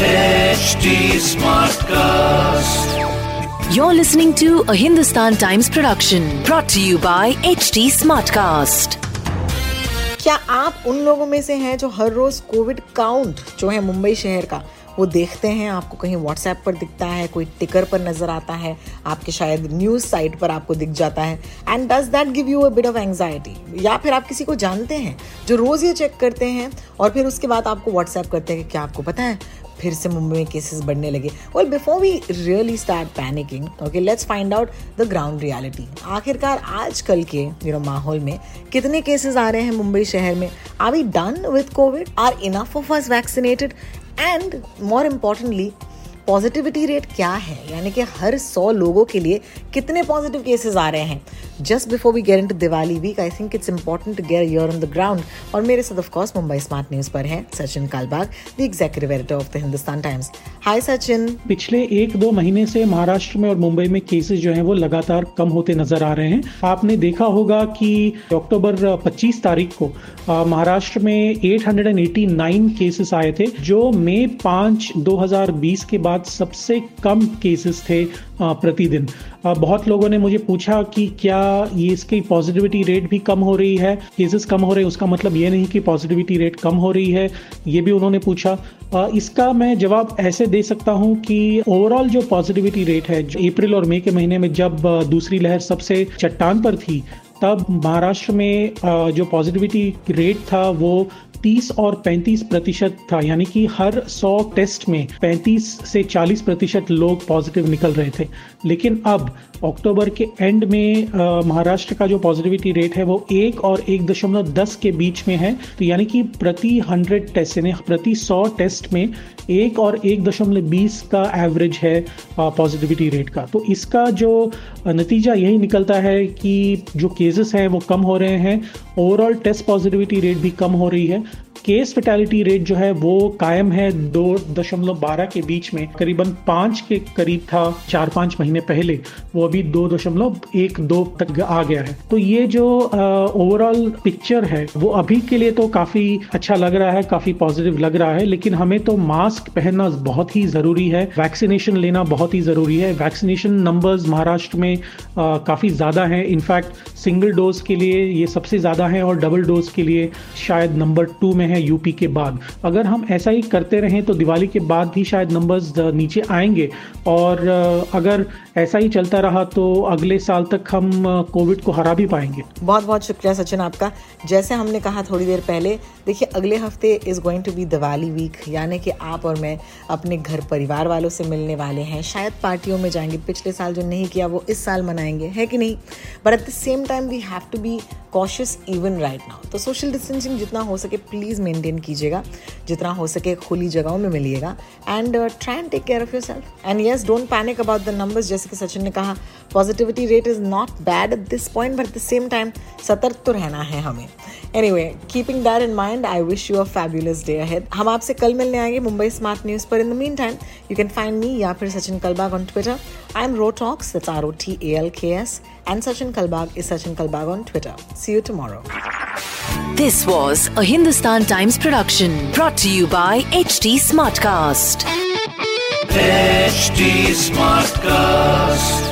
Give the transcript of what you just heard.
HD Smartcast. You're listening to a Hindustan Times production brought to you by HT Smartcast. क्या आप उन लोगों में से हैं जो हर रोज कोविड काउंट जो है मुंबई शहर का, वो देखते हैं, आपको कहीं व्हाट्सएप पर दिखता है, कोई टिकर पर नज़र आता है, आपके शायद न्यूज़ साइट पर आपको दिख जाता है and does that give you a bit of anxiety या फिर आप किसी को जानते हैं, जो रोज ये चेक करते हैं, और फिर उसके बाद आपको व्हाट्सएप करते हैं कि क्या आपको पता है फिर से मुंबई में केसेस बढ़ने लगे। Well before we really start panicking okay let's find out the ground reality आखिरकार आजकल के यू नो माहौल में कितने केसेस आ रहे हैं मुंबई शहर में? Are we done with COVID are enough of us vaccinated and more importantly positivity rate क्या है? यानी कि हर सौ लोगों के लिए कितने पॉजिटिव केसेस आ रहे हैं? Just before we to Diwali week I think it's important to get your on the ground और मेरे साथ of course Mumbai smart news पर है Sachin Kalbag the executive editor of the Hindustan Times hi Sachin. पिछले एक दो महीने से महाराष्ट्र में और मुंबई में केसेस जो हैं, वो लगातार कम होते नज़र आ रहे हैं। आपने देखा होगा कि अक्टूबर 25 तारीख को महाराष्ट्र में 889 केसेस आए थे, जो मई 5 2020 के बाद सबसे कम केसेस थे प्रतिदिन। बहुत लोगों ने मुझे पूछा कि क्या ये इसकी पॉजिटिविटी रेट भी कम हो रही है? केसेस कम हो रहे उसका मतलब ये नहीं कि पॉजिटिविटी रेट कम हो रही है, ये भी उन्होंने पूछा। इसका मैं जवाब ऐसे दे सकता हूँ कि ओवरऑल जो पॉजिटिविटी रेट है, जो अप्रैल और मई के महीने में जब दूसरी लहर सबसे चट्टान पर थी, तब महाराष्ट्र में जो पॉजिटिविटी रेट था, वो 30 और 35 प्रतिशत था, यानी कि हर 100 टेस्ट में 35 से 40 प्रतिशत लोग पॉजिटिव निकल रहे थे। लेकिन अब, अक्टूबर के एंड में महाराष्ट्र का जो पॉजिटिविटी रेट है वो एक और एक दशमलव दस के बीच में है। तो यानी कि प्रति हंड्रेड टेस्ट यानी प्रति सौ टेस्ट में एक और एक दशमलव बीस का एवरेज है पॉजिटिविटी रेट का। तो इसका जो नतीजा यही निकलता है कि जो केसेस हैं वो कम हो रहे हैं। ओवरऑल टेस्ट पॉजिटिविटी रेट भी कम हो रही है। केस फेटेलिटी रेट जो है वो कायम है दो दशमलव बारह के बीच में। करीबन पाँच के करीब था चार पाँच महीने पहले। वो अभी दो दशमलव एक दो तक आ गया है। तो ये जो ओवरऑल पिक्चर है, वो अभी के लिए तो काफ़ी अच्छा लग रहा है, काफ़ी पॉजिटिव लग रहा है, लेकिन हमें तो मास्क पहनना बहुत ही ज़रूरी है। वैक्सीनेशन लेना बहुत ही ज़रूरी है। वैक्सीनेशन नंबर्स महाराष्ट्र में काफ़ी ज़्यादा है। इनफैक्ट सिंगल डोज के लिए ये सबसे ज़्यादा है और डबल डोज के लिए शायद नंबर टू में है यूपी के बाद। अगर हम ऐसा ही करते रहें तो दिवाली के बाद भी शायद नंबर्स नीचे आएँगे। और अगर ऐसा ही चलता रहा तो अगले साल तक हम कोविड को हरा भी पाएँगे। बहुत बहुत शुक्रिया सचिन आपका। जैसे हमने कहा थोड़ी देर पहले, देखिए, अगले हफ़्ते is going to be Diwali week यानी कि आप और मैं अपने घर परिवार वालों से मिलने वाले हैं। शायद पार्टियों में जाएँगे। पिछले साल जो नहीं किया, वो इस साल मनाएँगे। है कि नहीं? But at the same time we have to be cautious even right now तो सोशल डिस्टेंसिंग जितना हो सके प्लीज़ मेंटेन कीजिएगा। जितना हो सके खुली जगहों में मिलिएगा। And try and take care of yourself and yes don't panic about the numbers जैसे कि सचिन ने कहा positivity rate is not bad at this point but at the same time सतर्क तो रहना है हमें। Anyway keeping that in mind I wish you a fabulous day ahead हम आपसे कल मिलने आएँगे मुंबई स्मार्ट न्यूज़ पर। In the meantime you can find me या फिर Sachin Kalbag on Twitter I am row talks R O T A L K S and Sachin Kalbag is Sachin Kalbag on Twitter. See you tomorrow. This was a Hindustan Times production brought to you by HD Smartcast. HD Smartcast.